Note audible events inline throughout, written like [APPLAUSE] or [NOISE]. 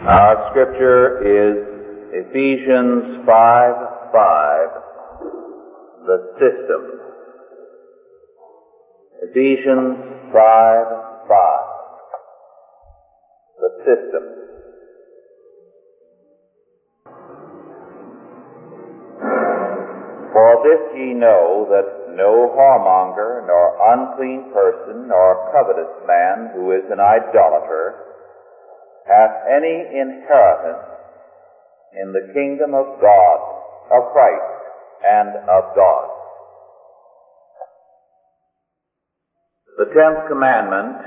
Our scripture is Ephesians 5 5, the system. Ephesians 5 5, the system. For this ye know that no whoremonger, nor unclean person, nor covetous man who is an idolater, hath any inheritance in the kingdom of God, of Christ, and of God. The tenth commandment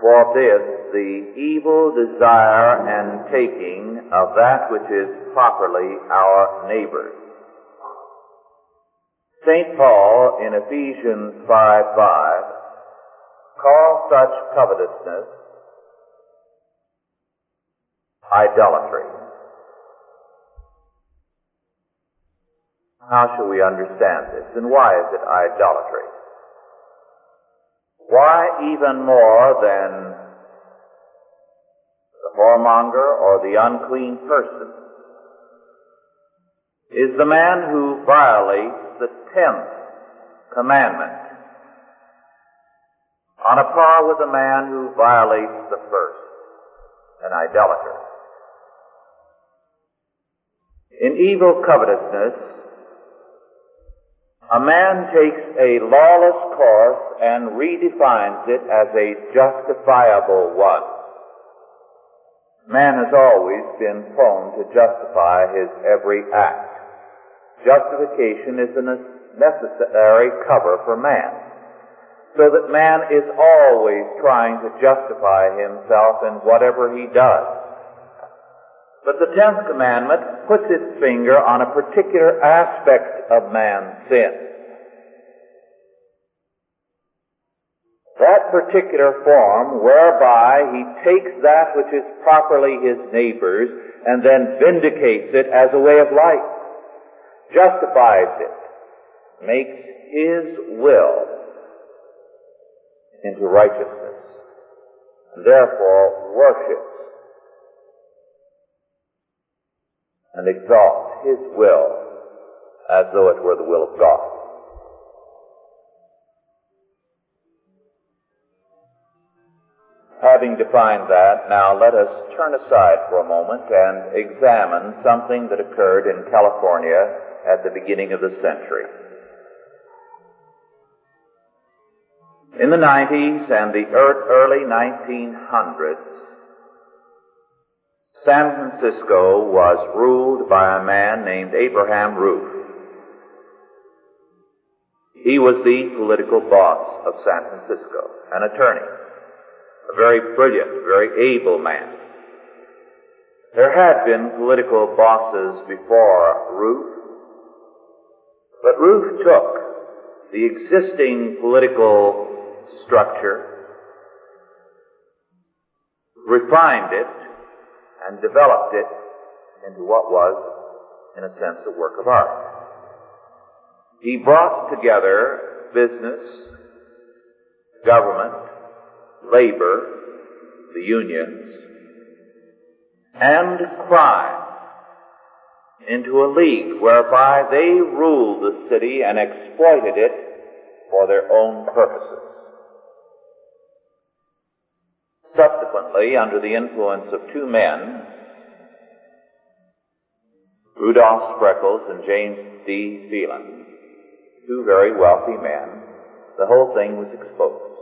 forbids the evil desire and taking of that which is properly our neighbor's. St. Paul in Ephesians 5 5 calls such covetousness idolatry. How shall we understand this? And why is it idolatry? Why even more than the whoremonger or the unclean person is the man who violates the tenth commandment on a par with the man who violates the first, an idolater. In evil covetousness, a man takes a lawless course and redefines it as a justifiable one. Man has always been prone to justify his every act. Justification is a necessary cover for man. So that man is always trying to justify himself in whatever he does. But the tenth commandment puts its finger on a particular aspect of man's sin. That particular form whereby he takes that which is properly his neighbor's and then vindicates it as a way of life justifies it, makes his will into righteousness, and therefore worships and exalts his will as though it were the will of God. Having defined that, now let us turn aside for a moment and examine something that occurred in California at the beginning of the century. In the 90s and the early 1900s, San Francisco was ruled by a man named Abraham Ruef. He was the political boss of San Francisco, an attorney, a very brilliant, very able man. There had been political bosses before Ruef, but Ruef took the existing political structure, refined it, and developed it into what was, in a sense, a work of art. He brought together business, government, labor, the unions, and crime into a league whereby they ruled the city and exploited it for their own purposes. Subsequently, under the influence of two men, Rudolph Spreckels and James D. Phelan, two very wealthy men, the whole thing was exposed.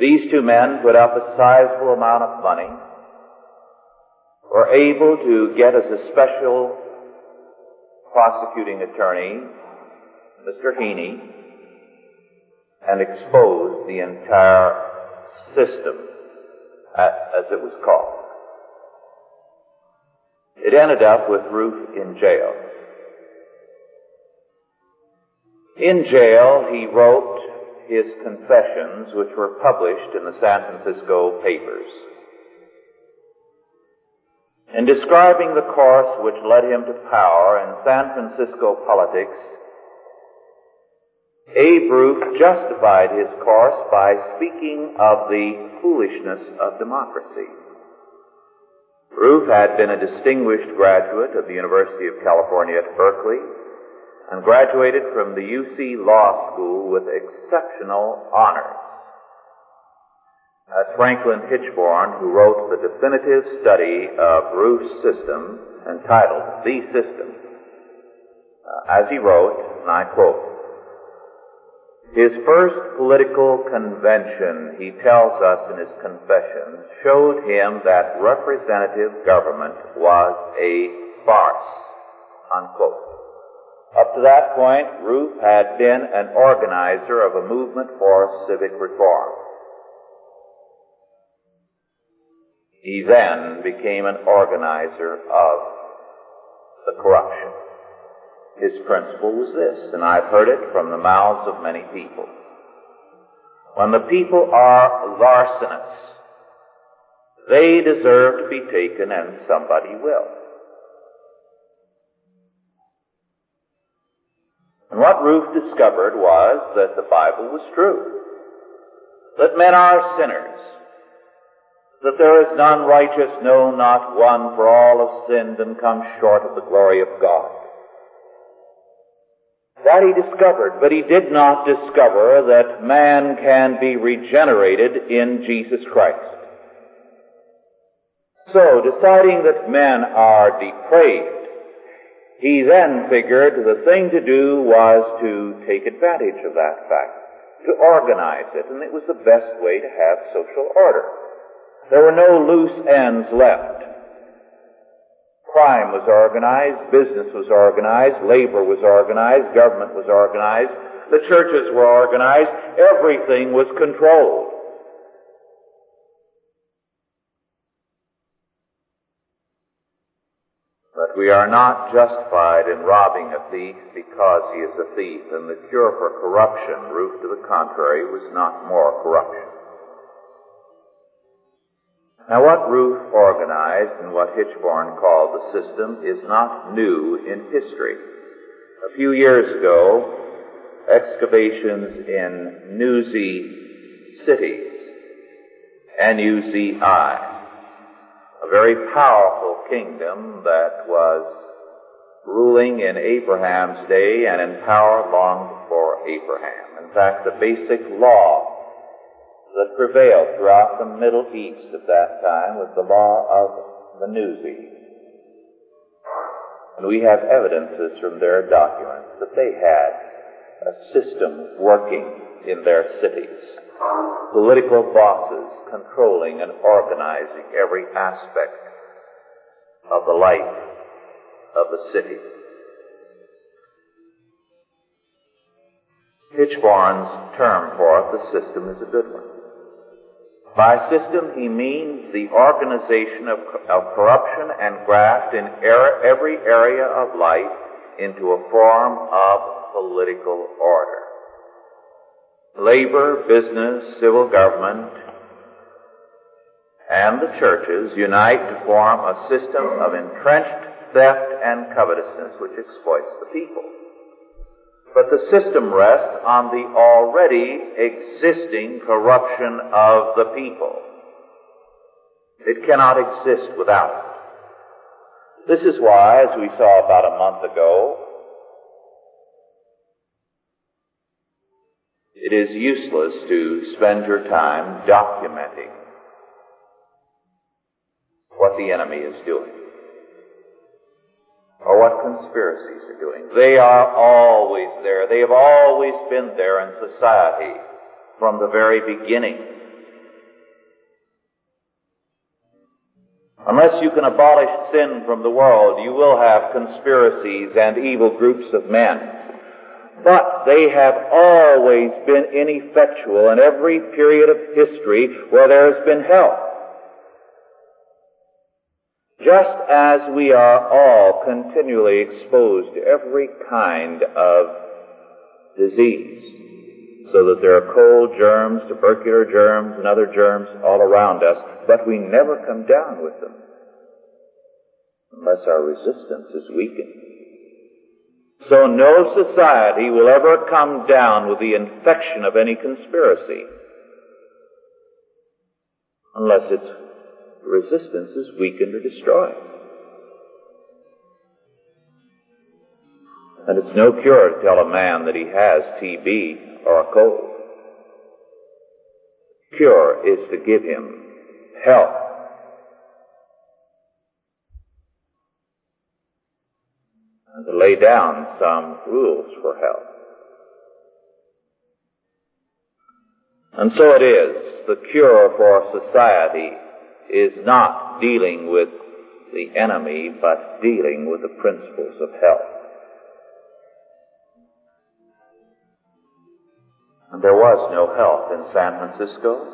These two men put up a sizable amount of money, were able to get as a special prosecuting attorney, Mr. Heney, and expose the entire system, as, it was called. It ended up with Ruef in jail. In jail, he wrote his confessions, which were published in the San Francisco papers. In describing the course which led him to power in San Francisco politics, Abe Ruef justified his course by speaking of the foolishness of democracy. Ruef had been a distinguished graduate of the University of California at Berkeley and graduated from the UC Law School with exceptional honors. That's Franklin Hichborn, who wrote the definitive study of Ruef's system entitled The System. Uh, as he wrote, and I quote, his first political convention, he tells us in his confessions, showed him that representative government was a farce. Unquote. Up to that point, Ruef had been an organizer of a movement for civic reform. He then became an organizer of the corruption. His principle was this, and I've heard it from the mouths of many people. When the people are larcenous, they deserve to be taken and somebody will. And what Ruef discovered was that the Bible was true. That men are sinners. That there is none righteous, no, not one, for all have sinned and come short of the glory of God. That he discovered, but he did not discover that man can be regenerated in Jesus Christ. So, deciding that men are depraved, he then figured the thing to do was to take advantage of that fact, to organize it, and it was the best way to have social order. There were no loose ends left. Crime was organized, business was organized, labor was organized, government was organized, the churches were organized, everything was controlled. But we are not justified in robbing a thief because he is a thief, and the cure for corruption, proof to the contrary, was not more corruption. Now what Ruef organized and what Hichborn called the system is not new in history. A few years ago, excavations in Nuzi cities, N-U-Z-I, a very powerful kingdom that was ruling in Abraham's day and in power long before Abraham. In fact, the basic law that prevailed throughout the Middle East at that time was the law of the Nuzi. And we have evidences from their documents that they had a system working in their cities. Political bosses controlling and organizing every aspect of the life of the city. Hichborn's term for it, the system, is a good one. By system, he means the organization of, of corruption and graft in er- every area of life into a form of political order. Labor, business, civil government, and the churches unite to form a system of entrenched theft and covetousness which exploits the people. But the system rests on the already existing corruption of the people. It cannot exist without it. This is why, as we saw about a month ago, it is useless to spend your time documenting what the enemy is doing or what conspiracies are doing. They are always there. They have always been there in society from the very beginning. Unless you can abolish sin from the world, you will have conspiracies and evil groups of men. But they have always been ineffectual in every period of history where there has been help. Just as we are all continually exposed to every kind of disease, so that there are cold germs, tubercular germs, and other germs all around us, but we never come down with them unless our resistance is weakened. So no society will ever come down with the infection of any conspiracy unless it's resistance is weakened or destroyed. And it's no cure to tell a man that he has TB or a cold. Cure is to give him health. And to lay down some rules for health. And so it is. The cure for society is not dealing with the enemy, but dealing with the principles of health. And there was no health in San Francisco.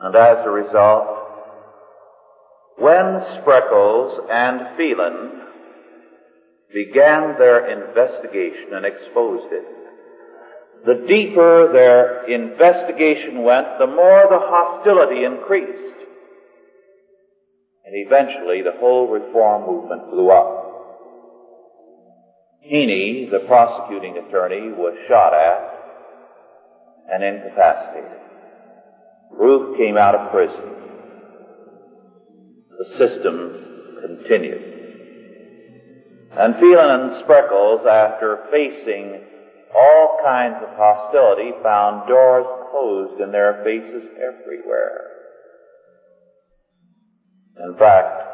And as a result, when Spreckels and Phelan began their investigation and exposed it, the deeper their investigation went, the more the hostility increased. And eventually the whole reform movement blew up. Heney, the prosecuting attorney, was shot at and incapacitated. Ruef came out of prison. The system continued. And Phelan and Spreckels, after facing all kinds of hostility, found doors closed in their faces everywhere. In fact,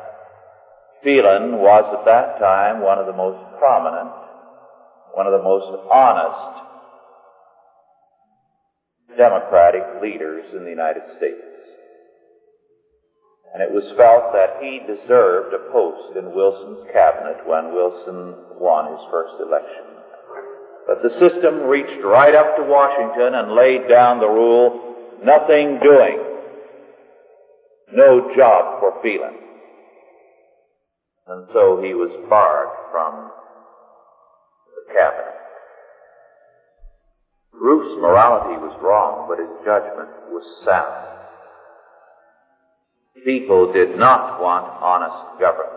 Phelan was at that time one of the most prominent, one of the most honest Democratic leaders in the United States. And it was felt that he deserved a post in Wilson's cabinet when Wilson won his first election. But the system reached right up to Washington and laid down the rule, nothing doing. No job for Phelan. And so he was barred from the cabinet. Ruef's morality was wrong, but his judgment was sound. People did not want honest government.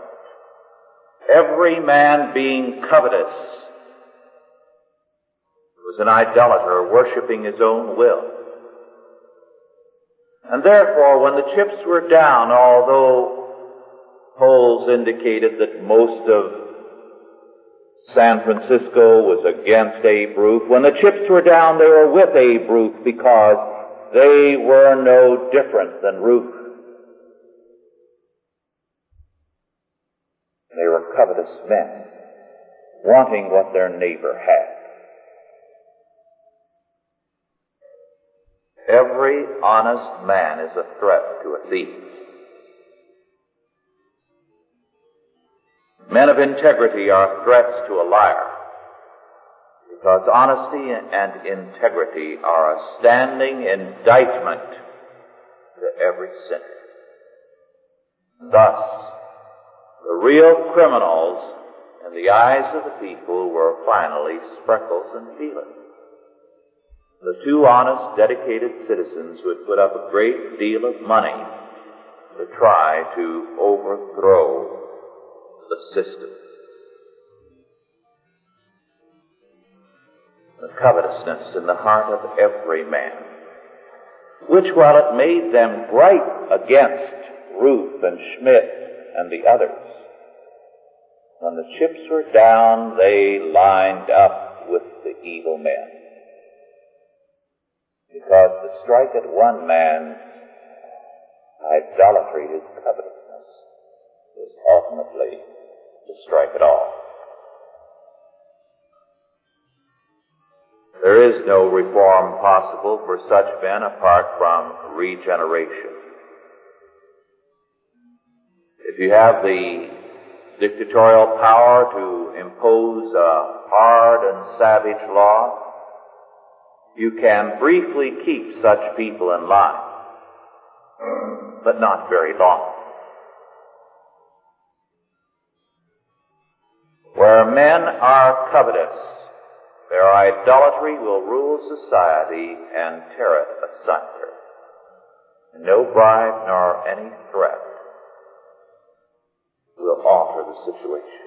Every man being covetous was an idolater worshipping his own will. And therefore, when the chips were down, although polls indicated that most of San Francisco was against Abe Ruef. When the chips were down, they were with Abe Ruef because they were no different than Ruef. They were covetous men, wanting what their neighbor had. Every honest man is a threat to a thief. Men of integrity are threats to a liar. Because honesty and integrity are a standing indictment to every sinner. Thus, the real criminals in the eyes of the people were finally Spreckels and Phelan. The two honest, dedicated citizens who had put up a great deal of money to try to overthrow the system. The covetousness in the heart of every man, which while it made them right against Ruef and Schmitz and the others, when the chips were down, they lined up with the evil men. Because to strike at one man's idolatry, his covetousness, is ultimately to strike at all. There is no reform possible for such men apart from regeneration. If you have the dictatorial power to impose a hard and savage law, you can briefly keep such people in line, but not very long. Where men are covetous, their idolatry will rule society and tear it asunder. No bribe nor any threat will alter the situation.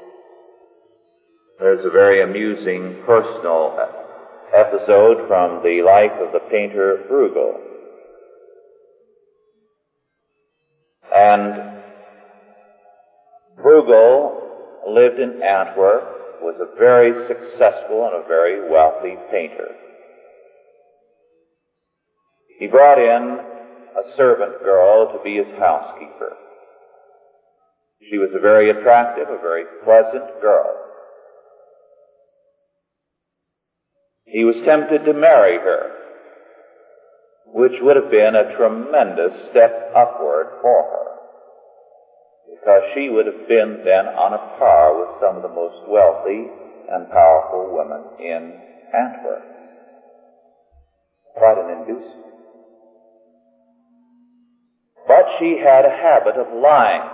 There's a very amusing personal episode from the life of the painter Bruegel. And Bruegel lived in Antwerp, was a very successful and a very wealthy painter. He brought in a servant girl to be his housekeeper. She was a very attractive, a very pleasant girl. He was tempted to marry her, which would have been a tremendous step upward for her, because she would have been then on a par with some of the most wealthy and powerful women in Antwerp. Quite an inducement. But she had a habit of lying.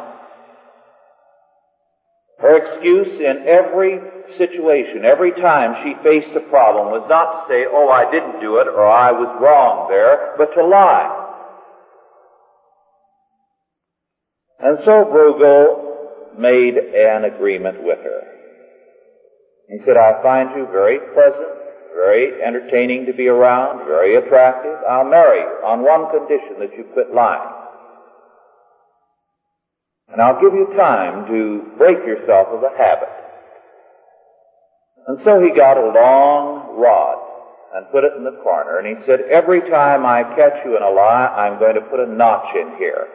Her excuse in every situation, every time she faced a problem was not to say, oh, I didn't do it or I was wrong there, but to lie. And so Bruegel made an agreement with her. He said, I find you very pleasant, very entertaining to be around, very attractive. I'll marry you on one condition that you quit lying. And I'll give you time to break yourself of the habit. And so he got a long rod and put it in the corner, and he said, every time I catch you in a lie, I'm going to put a notch in here.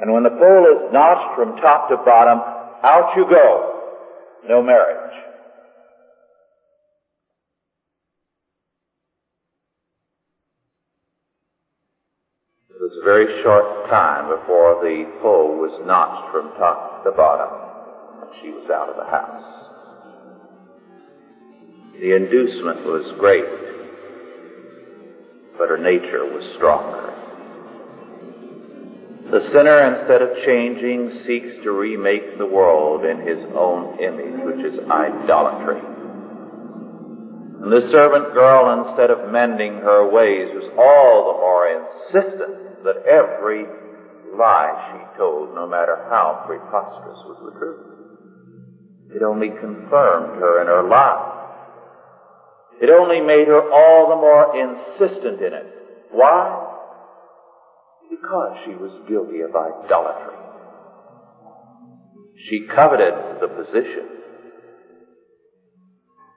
And when the pole is notched from top to bottom, out you go. No marriage. It was a very short time before the pole was notched from top to bottom, and she was out of the house. The inducement was great, but her nature was stronger. The sinner, instead of changing, seeks to remake the world in his own image, which is idolatry. And the servant girl, instead of mending her ways, was all the more insistent that every lie she told, no matter how preposterous, was the truth. It only confirmed her in her lie. It only made her all the more insistent in it. Why? Because she was guilty of idolatry. She coveted the position.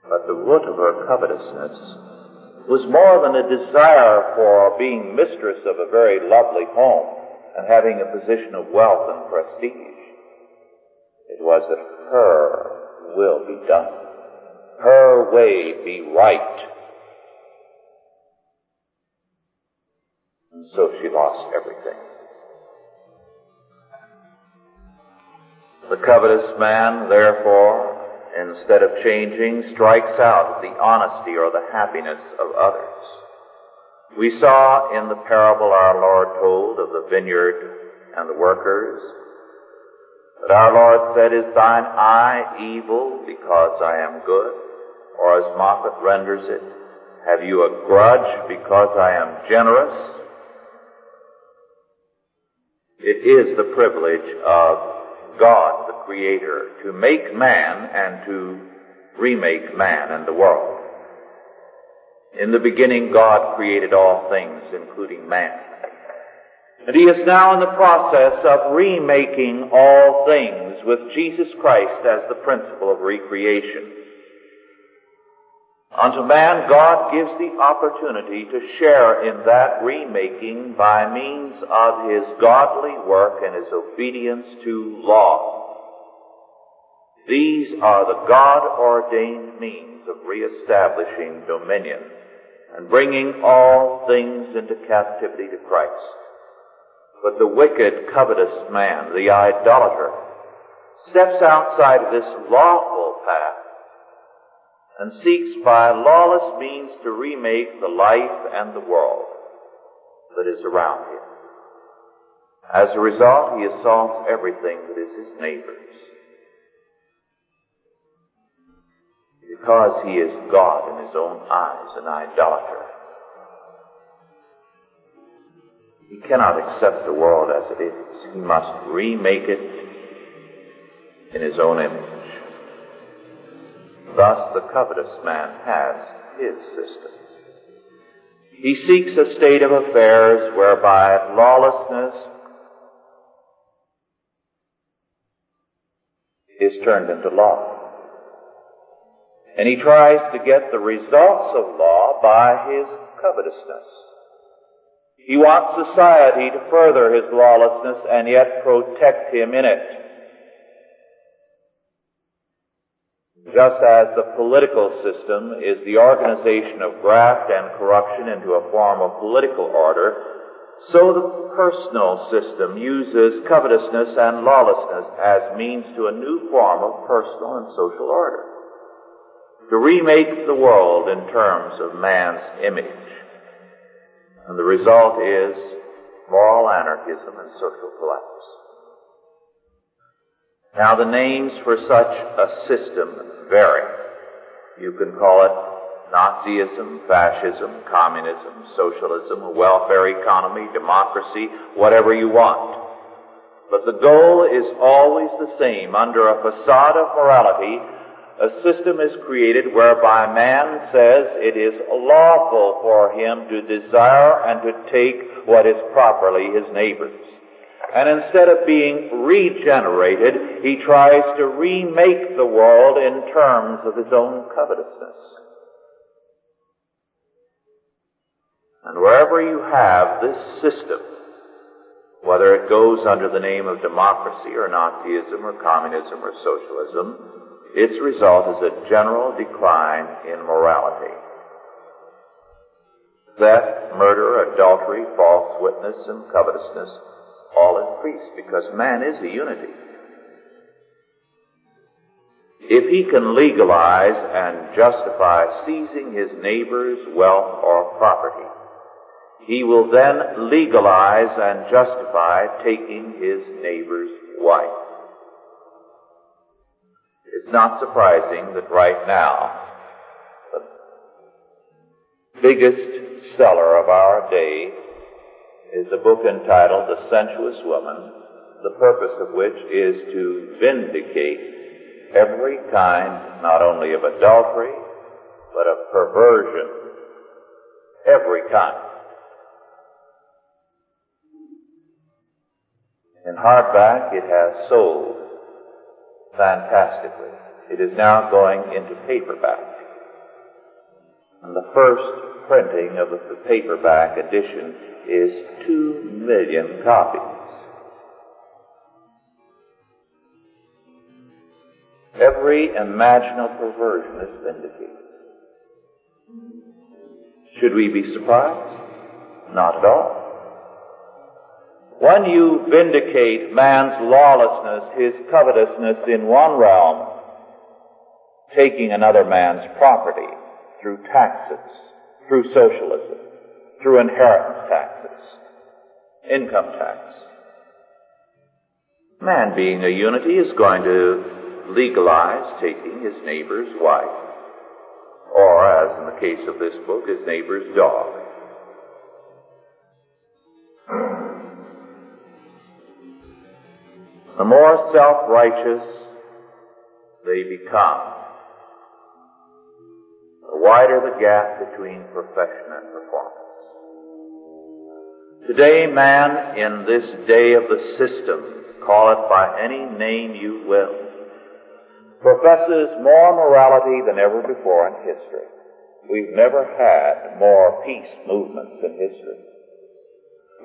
But the root of her covetousness was more than a desire for being mistress of a very lovely home and having a position of wealth and prestige. It was that her will be done. Her way be right. And so she lost everything. The covetous man, therefore, instead of changing, strikes out the honesty or the happiness of others. We saw in the parable our Lord told of the vineyard and the workers that our Lord said, Is thine eye evil because I am good? Or as Moffat renders it, have you a grudge because I am generous? It is the privilege of God, the Creator, to make man and to remake man and the world. In the beginning, God created all things, including man. And He is now in the process of remaking all things with Jesus Christ as the principle of recreation. Unto man, God gives the opportunity to share in that remaking by means of his godly work and his obedience to law. These are the God-ordained means of reestablishing dominion and bringing all things into captivity to Christ. But the wicked, covetous man, the idolater, steps outside of this lawful path and seeks by lawless means to remake the life and the world that is around him. As a result, he assaults everything that is his neighbor's. Because he is God in his own eyes, an idolater. He cannot accept the world as it is. He must remake it in his own image. Thus the covetous man has his system. He seeks a state of affairs whereby lawlessness is turned into law. And he tries to get the results of law by his covetousness. He wants society to further his lawlessness and yet protect him in it. Just as the political system is the organization of graft and corruption into a form of political order, so the personal system uses covetousness and lawlessness as means to a new form of personal and social order. To remake the world in terms of man's image. And the result is moral anarchism and social collapse. Now the names for such a system vary. You can call it Nazism, fascism, communism, socialism, welfare economy, democracy, whatever you want. But the goal is always the same. Under a facade of morality, a system is created whereby man says it is lawful for him to desire and to take what is properly his neighbor's. And instead of being regenerated, he tries to remake the world in terms of his own covetousness. And wherever you have this system, whether it goes under the name of democracy or Nazism or communism or socialism, its result is a general decline in morality. Theft, murder, adultery, false witness, and covetousness all increase because man is a unity. If he can legalize and justify seizing his neighbor's wealth or property, he will then legalize and justify taking his neighbor's wife. It's not surprising that right now, the biggest seller of our day is a book entitled The Sensuous Woman, the purpose of which is to vindicate every kind not only of adultery, but of perversion. Every kind. In hardback, it has sold fantastically. It is now going into paperback. And the first printing of the paperback edition is two million copies. Every imaginable perversion is vindicated. Should we be surprised? Not at all. When you vindicate man's lawlessness, his covetousness in one realm, taking another man's property through taxes, through socialism, through inheritance taxes, income tax. Man being a unity is going to legalize taking his neighbor's wife, or as in the case of this book, his neighbor's dog. The more self-righteous they become, the wider the gap between profession and performance. Today, man, in this day of the system, call it by any name you will, professes more morality than ever before in history. We've never had more peace movements in history.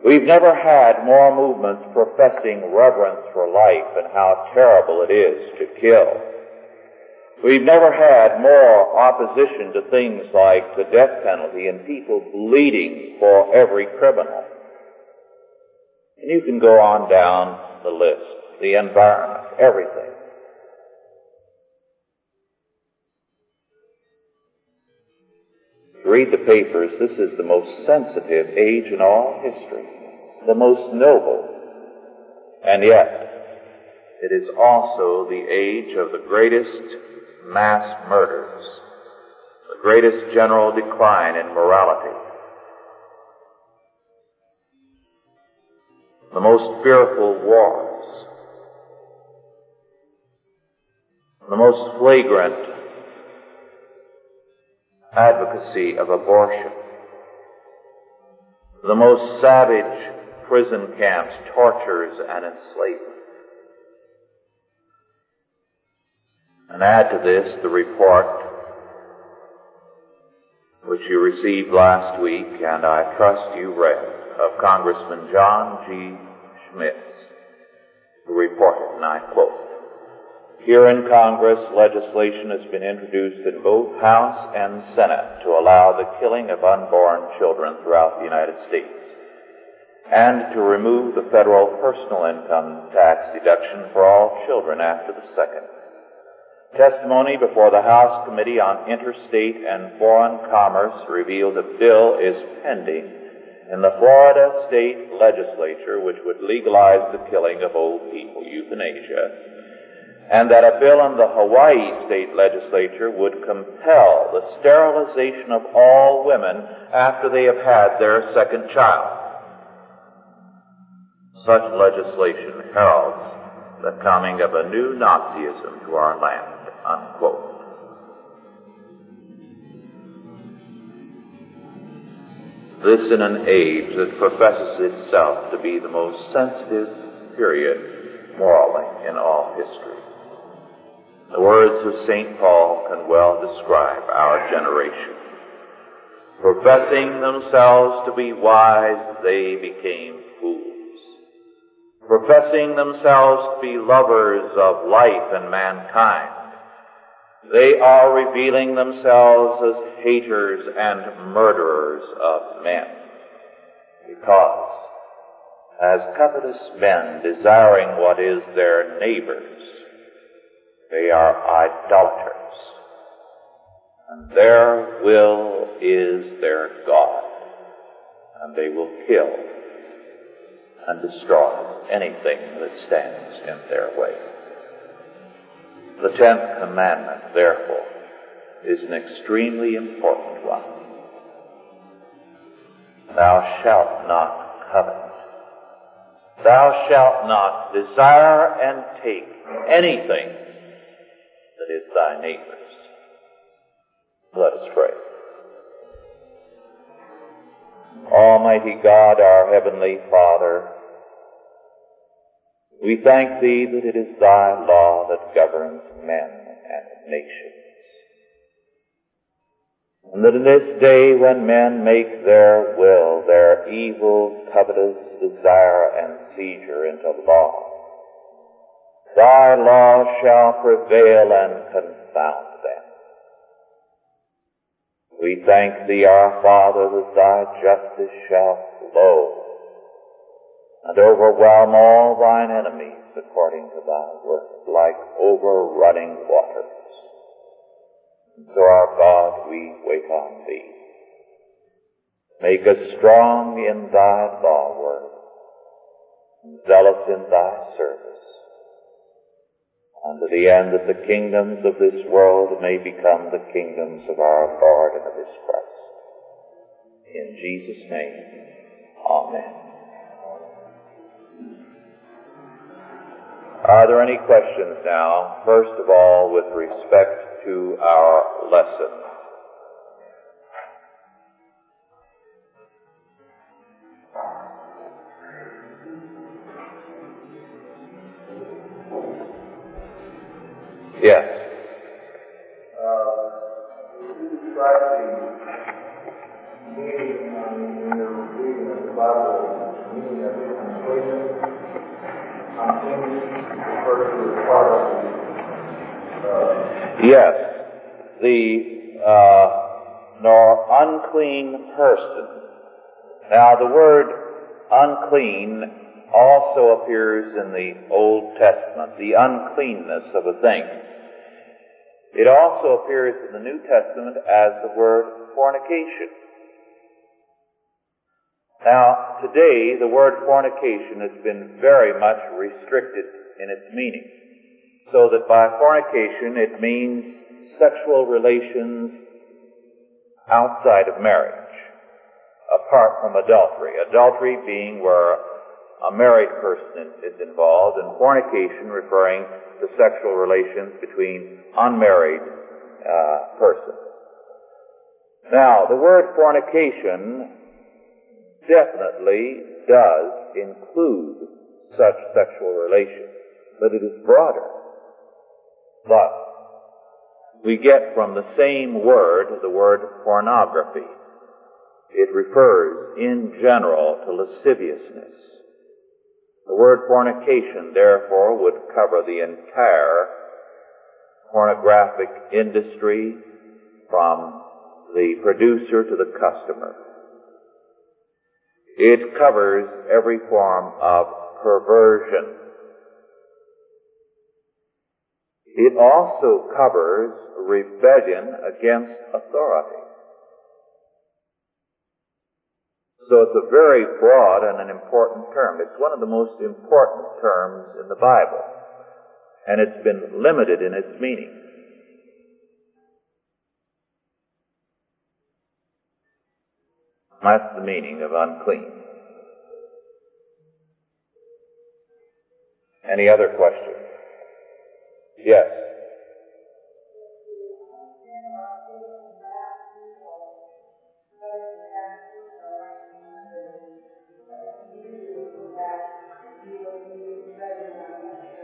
We've never had more movements professing reverence for life and how terrible it is to kill. We've never had more opposition to things like the death penalty and people bleeding for every criminal. And you can go on down the list. The environment, everything. Read the papers. This is the most sensitive age in all history. The most noble. And yet, it is also the age of the greatest mass murders, the greatest general decline in morality, the most fearful wars, the most flagrant advocacy of abortion, the most savage prison camps, tortures, and enslavement. And add to this the report which you received last week, and I trust you read, of Congressman John G. Schmitz, who reported, and I quote, here in Congress, legislation has been introduced in both House and Senate to allow the killing of unborn children throughout the United States and to remove the federal personal income tax deduction for all children after the second. Testimony before the House Committee on Interstate and Foreign Commerce revealed a bill is pending in the Florida state legislature which would legalize the killing of old people, euthanasia, and that a bill in the Hawaii state legislature would compel the sterilization of all women after they have had their second child. Such legislation heralds the coming of a new Nazism to our land. Unquote. This in an age that professes itself to be the most sensitive period morally in all history. The words of St. Paul can well describe our generation. Professing themselves to be wise, they became fools. Professing themselves to be lovers of life and mankind, they are revealing themselves as haters and murderers of men. Because, as covetous men desiring what is their neighbor's, they are idolaters. And their will is their God. And they will kill and destroy anything that stands in their way. The tenth commandment, therefore, is an extremely important one. Thou shalt not covet. Thou shalt not desire and take anything that is thy neighbor's. Let us pray. Almighty God, our Heavenly Father, we thank Thee that it is Thy law that governs men and nations. And that in this day when men make their will, their evil, covetous desire and seizure into law, Thy law shall prevail and confound them. We thank Thee, our Father, that Thy justice shall flow and overwhelm all thine enemies according to thy word, like overrunning waters. So our God, we wait on thee. Make us strong in thy law word, zealous in thy service, unto the end that the kingdoms of this world may become the kingdoms of our Lord and of his Christ. In Jesus' name, Amen. Are there any questions now? First of all, with respect to our lesson. Uh, Yes. The uh, nor unclean person. Now, the word unclean also appears in the Old Testament, the uncleanness of a thing. It also appears in the New Testament as the word fornication. Now, today, the word fornication has been very much restricted in its meaning. So that by fornication it means sexual relations outside of marriage, apart from adultery. Adultery being where a married person is involved, and fornication referring to sexual relations between unmarried uh, persons. Now, the word fornication definitely does include such sexual relations, but it is broader. But we get from the same word the word pornography. It refers in general to lasciviousness. The word fornication, therefore, would cover the entire pornographic industry from the producer to the customer. It covers every form of perversion. It also covers rebellion against authority. So it's a very broad and an important term. It's one of the most important terms in the Bible. And it's been limited in its meaning. That's the meaning of unclean. Any other questions? Yes.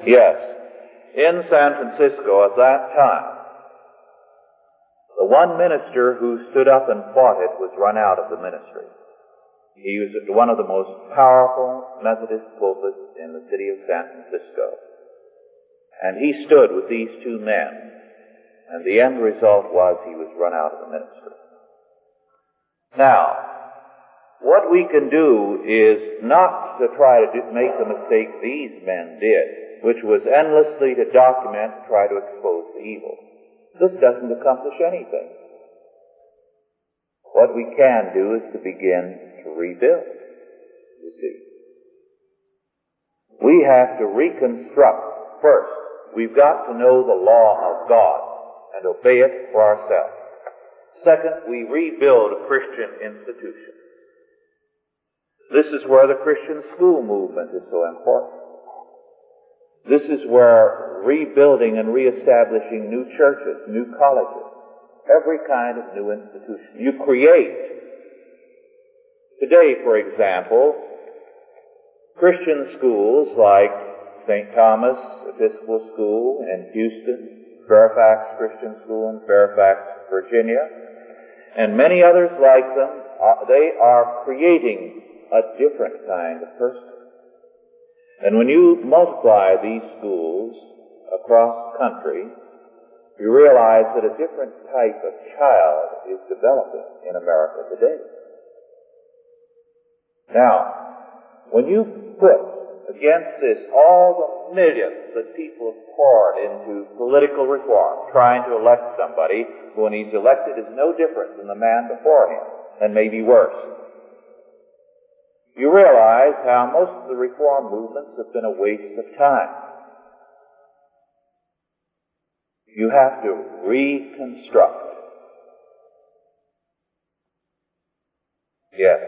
Yes. In San Francisco at that time, the one minister who stood up and fought it was run out of the ministry. He was one of the most powerful Methodist pulpits in the city of San Francisco. And he stood with these two men, and the end result was he was run out of the ministry. Now, what we can do is not to try to make the mistake these men did, which was endlessly to document and try to expose the evil. This doesn't accomplish anything. What we can do is to begin to rebuild, you see. We have to reconstruct first. We've got to know the law of God and obey it for ourselves. Second, we rebuild a Christian institution. This is where the Christian school movement is so important. This is where rebuilding and reestablishing new churches, new colleges, every kind of new institution. You create. Today, for example, Christian schools like St. Thomas Episcopal School in Houston, Fairfax Christian School in Fairfax, Virginia, and many others like them, uh, they are creating a different kind of person. And when you multiply these schools across the country, you realize that a different type of child is developing in America today. Now, when you put against this all the millions that people have poured into political reform, trying to elect somebody who, when he's elected, is no different than the man before him, and maybe worse you realize how most of the reform movements have been a waste of time. You have to reconstruct. Yes.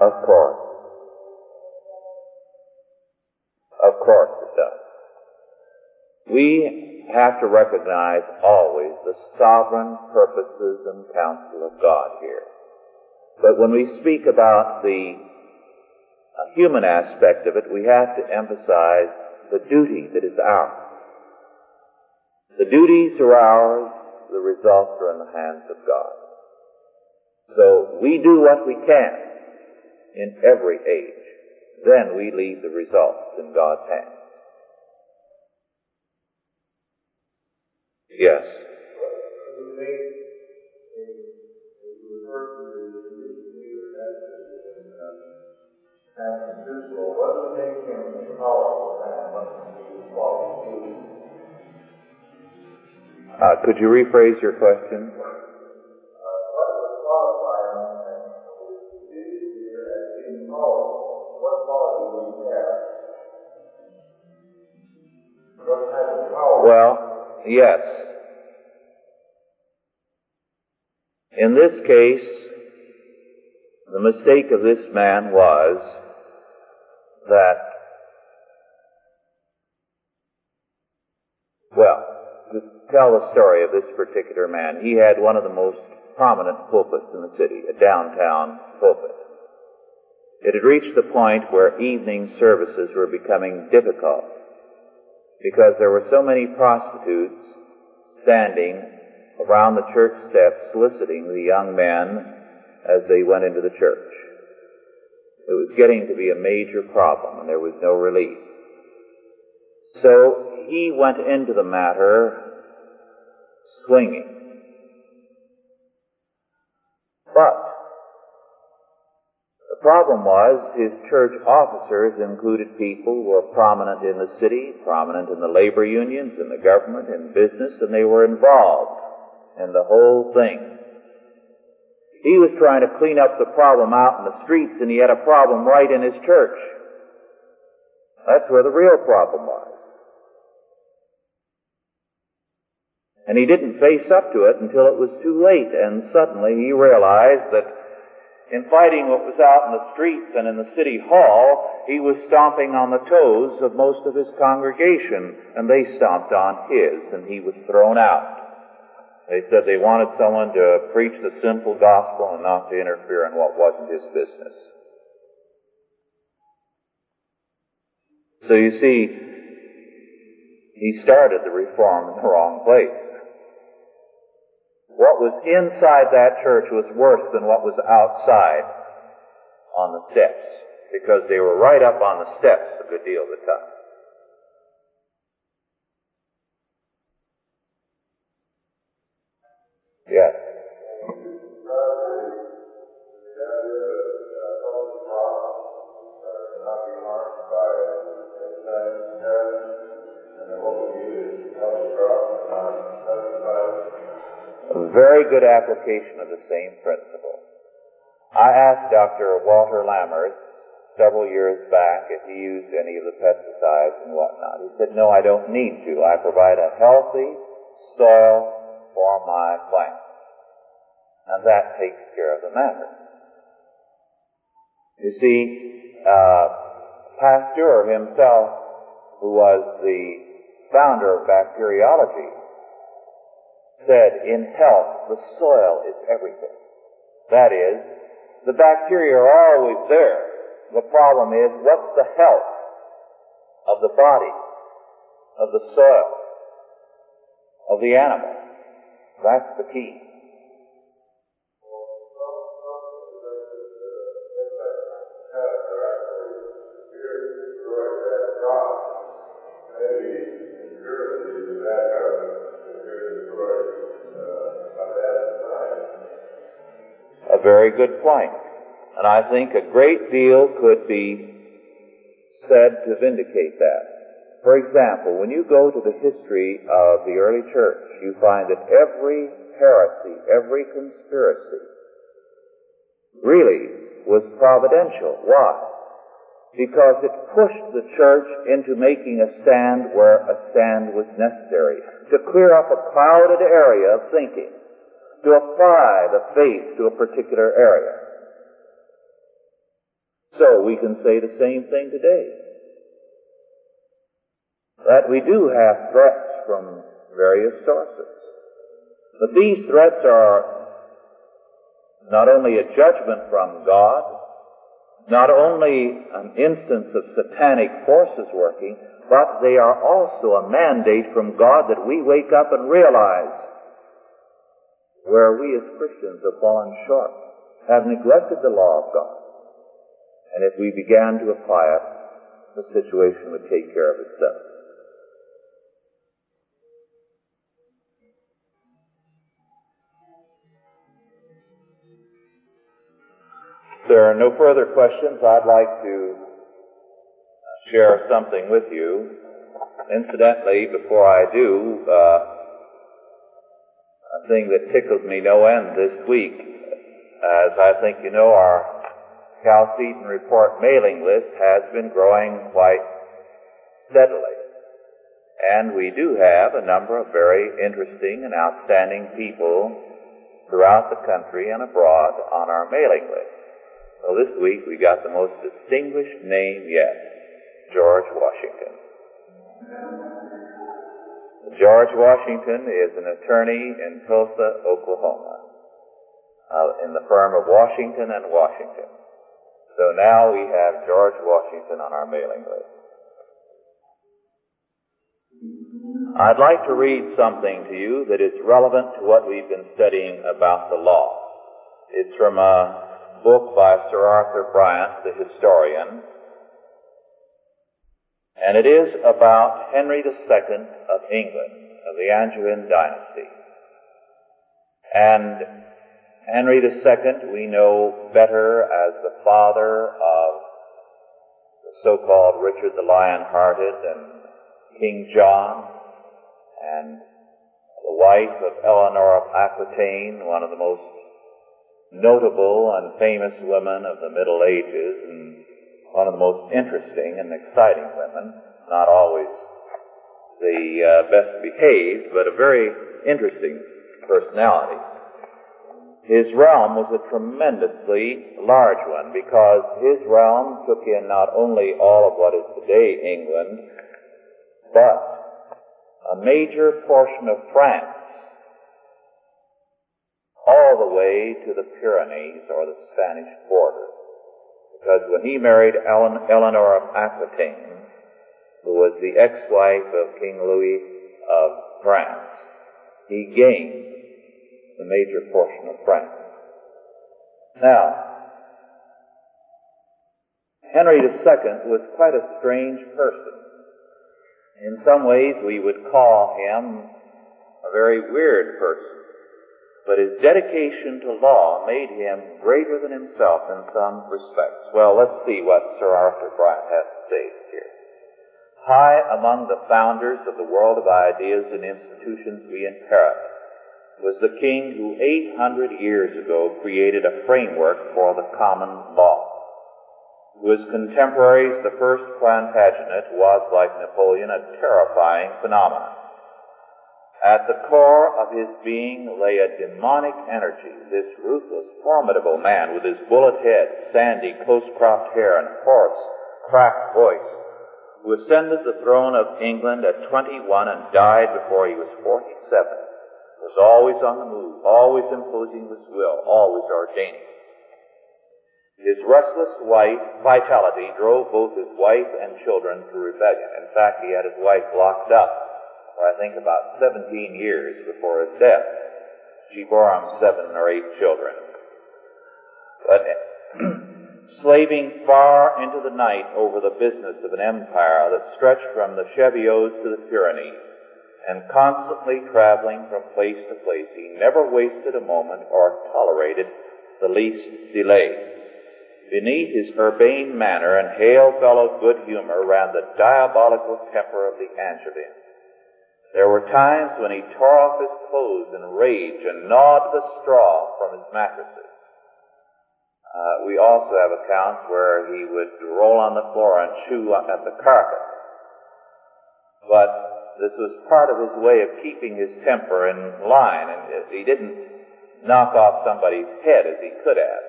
Of course. Of course it does. We have to recognize always the sovereign purposes and counsel of God here. But when we speak about the human aspect of it, we have to emphasize the duty that is ours. The duties are ours, the results are in the hands of God. So we do what we can in every age. Then we leave the results in God's hands. Yes. Uh, could you rephrase your question? Well, yes. In this case, the mistake of this man was that, well, to tell the story of this particular man, he had one of the most prominent pulpits in the city, a downtown pulpit. It had reached the point where evening services were becoming difficult because there were so many prostitutes standing around the church steps soliciting the young men as they went into the church. It was getting to be a major problem and there was no relief. So he went into the matter swinging. But the problem was his church officers included people who were prominent in the city, prominent in the labor unions, in the government, in business, and they were involved in the whole thing. He was trying to clean up the problem out in the streets and he had a problem right in his church. That's where the real problem was. And he didn't face up to it until it was too late and suddenly he realized that in fighting what was out in the streets and in the city hall, he was stomping on the toes of most of his congregation and they stomped on his and he was thrown out. They said they wanted someone to preach the simple gospel and not to interfere in what wasn't his business. So you see, he started the reform in the wrong place. What was inside that church was worse than what was outside on the steps, because they were right up on the steps a good deal of the time. A very good application of the same principle. I asked Dr. Walter Lammers several years back if he used any of the pesticides and whatnot. He said, no, I don't need to. I provide a healthy soil for my plants. And that takes care of the matter. You see, uh, Pasteur himself, who was the founder of bacteriology, said in health, the soil is everything. That is, the bacteria are always there. The problem is, what's the health of the body, of the soil, of the animal? That's the key. Very good point. And I think a great deal could be said to vindicate that. For example, when you go to the history of the early church, you find that every heresy, every conspiracy, really was providential. Why? Because it pushed the church into making a stand where a stand was necessary, to clear up a clouded area of thinking, to apply the faith to a particular area. So we can say the same thing today that we do have threats from various sources. But these threats are not only a judgment from God, not only an instance of satanic forces working, but they are also a mandate from God that we wake up and realize where we as Christians have fallen short, have neglected the law of God. And if we began to apply it, the situation would take care of itself. There are no further questions, I'd like to share something with you. Incidentally, before I do, uh, thing that tickled me no end this week, as I think you know, our Chalcedon Report mailing list has been growing quite steadily. And we do have a number of very interesting and outstanding people throughout the country and abroad on our mailing list. So this week we got the most distinguished name yet, George Washington. George Washington is an attorney in Tulsa, Oklahoma, uh, in the firm of Washington and Washington. So now we have George Washington on our mailing list. I'd like to read something to you that is relevant to what we've been studying about the law. It's from a book by Sir Arthur Bryant, the historian, and it is about Henry II of England, of the Angevin dynasty. And Henry II we know better as the father of the so-called Richard the Lion-Hearted and King John and the wife of Eleanor of Aquitaine, one of the most notable and famous women of the Middle Ages and one of the most interesting and exciting women, not always the uh, best behaved, but a very interesting personality. His realm was a tremendously large one because his realm took in not only all of what is today England, but a major portion of France, all the way to the Pyrenees or the Spanish border. Because when he married Ellen, Eleanor of Aquitaine, who was the ex-wife of King Louis of France, he gained the major portion of France. Now, Henry II was quite a strange person. In some ways, we would call him a very weird person. But his dedication to law made him greater than himself in some respects. Well, let's see what Sir Arthur Bryant has to say here. High among the founders of the world of ideas and institutions we inherit was the king who 800 years ago created a framework for the common law to his contemporaries, the first Plantagenet was, like Napoleon, a terrifying phenomenon. At the core of his being lay a demonic energy. This ruthless, formidable man with his bullet head, sandy, close-cropped hair, and hoarse, cracked voice, who ascended the throne of England at 21 and died before he was 47, was always on the move, always imposing his will, always ordaining. His restless wife, vitality, drove both his wife and children to rebellion. In fact, he had his wife locked up for I think about 17 years before his death. She bore him seven or eight children. But [CLEARS THROAT] slaving far into the night over the business of an empire that stretched from the Cheviots to the Pyrenees, and constantly traveling from place to place, he never wasted a moment or tolerated the least delay. Beneath his urbane manner and hail-fellow good humor ran the diabolical temper of the Angevin. There were times when he tore off his clothes in rage and gnawed the straw from his mattresses. Uh, we also have accounts where he would roll on the floor and chew at the carpet. But this was part of his way of keeping his temper in line, and he didn't knock off somebody's head as he could have.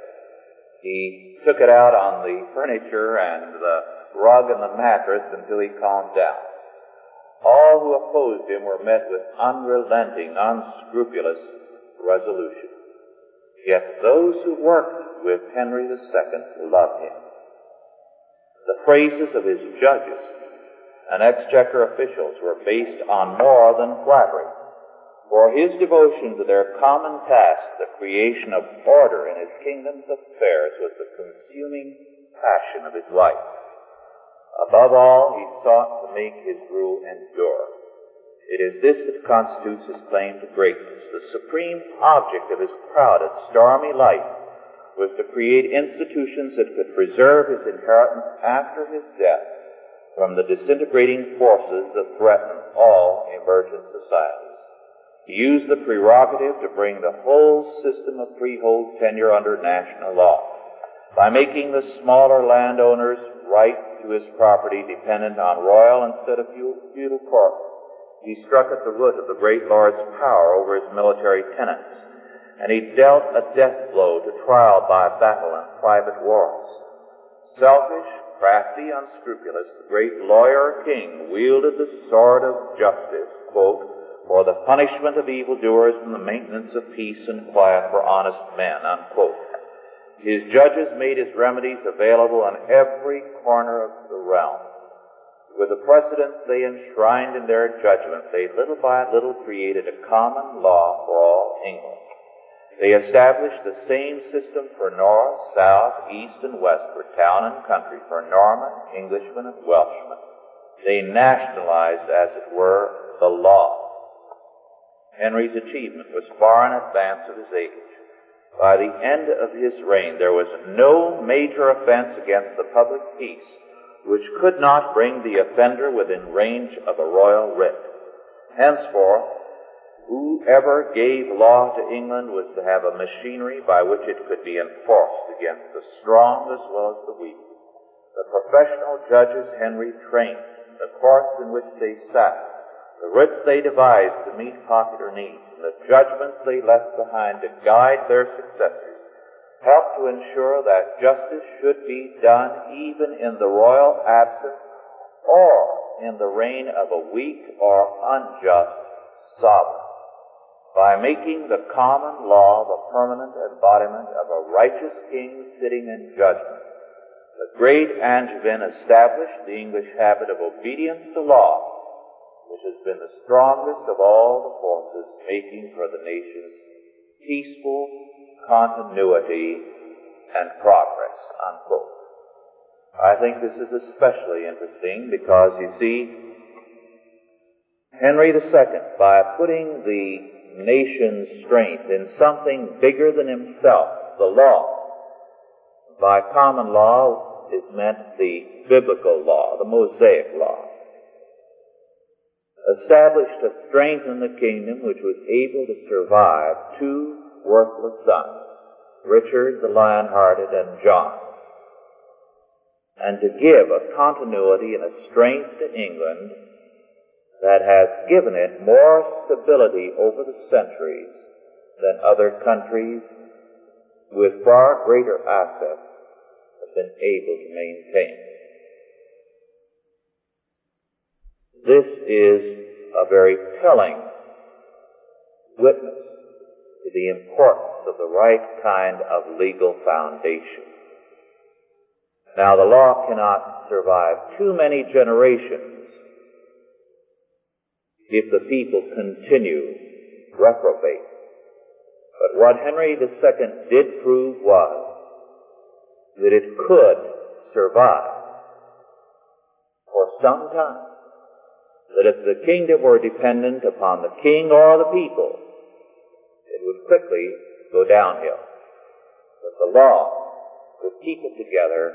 He took it out on the furniture and the rug and the mattress until he calmed down. All who opposed him were met with unrelenting, unscrupulous resolution. Yet those who worked with Henry II loved him. The praises of his judges and exchequer officials were based on more than flattery. For his devotion to their common task, the creation of order in his kingdom's affairs, was the consuming passion of his life. Above all, he sought to make his rule endure. It is this that constitutes his claim to greatness. The supreme object of his crowded, stormy life was to create institutions that could preserve his inheritance after his death from the disintegrating forces that threaten all emergent societies. He used the prerogative to bring the whole system of freehold tenure under national law by making the smaller landowners right to his property dependent on royal instead of feudal courts. He struck at the root of the great lord's power over his military tenants, and he dealt a death blow to trial by battle and private wars. Selfish, crafty, unscrupulous, the great lawyer king wielded the sword of justice, quote, for the punishment of evildoers and the maintenance of peace and quiet for honest men, unquote. His judges made his remedies available in every corner of the realm. With the precedents they enshrined in their judgment, they little by little created a common law for all England. They established the same system for north, south, east, and west, for town and country, for Norman, Englishman, and Welshman. They nationalized, as it were, the law. Henry's achievement was far in advance of his age. By the end of his reign, there was no major offense against the public peace which could not bring the offender within range of a royal writ. Henceforth, whoever gave law to England was to have a machinery by which it could be enforced against the strong as well as the weak. The professional judges Henry trained, the courts in which they sat, the writs they devised to meet popular needs, and the judgments they left behind to guide their successors, helped to ensure that justice should be done even in the royal absence or in the reign of a weak or unjust sovereign. By making the common law the permanent embodiment of a righteous king sitting in judgment, the great Angevin established the English habit of obedience to law which has been the strongest of all the forces making for the nation's peaceful continuity and progress, unquote. I think this is especially interesting because you see, Henry II, by putting the nation's strength in something bigger than himself, the law, by common law is meant the biblical law, the Mosaic law established a strength in the kingdom which was able to survive two worthless sons, Richard the lion-hearted and John, and to give a continuity and a strength to England that has given it more stability over the centuries than other countries with far greater assets have been able to maintain. This is a very telling witness to the importance of the right kind of legal foundation. Now the law cannot survive too many generations if the people continue reprobate. But what Henry II did prove was that it could survive for some time that if the kingdom were dependent upon the king or the people, it would quickly go downhill. But the law would keep it together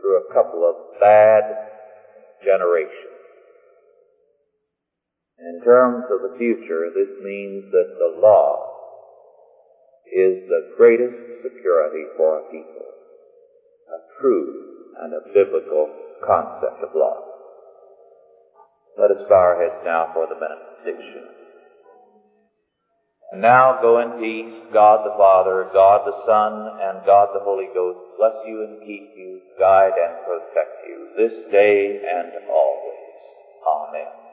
through a couple of bad generations. In terms of the future, this means that the law is the greatest security for a people, a true and a biblical concept of law. Let us bow our heads now for the benediction. And now go in peace, God the Father, God the Son, and God the Holy Ghost bless you and keep you, guide and protect you this day and always. Amen.